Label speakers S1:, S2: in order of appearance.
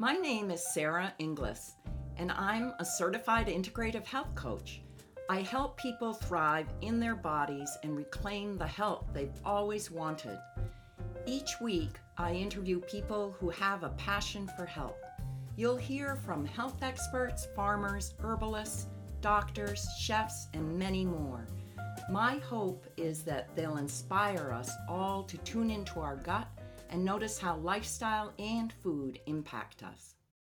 S1: My name is Sara Englis, and I'm a certified integrative health coach. I help people thrive in their bodies and reclaim the health they've always wanted. Each week, I interview people who have a passion for health. You'll hear from health experts, farmers, herbalists, doctors, chefs, and many more. My hope is that they'll inspire us all to tune into our gut and notice how lifestyle and food impact us.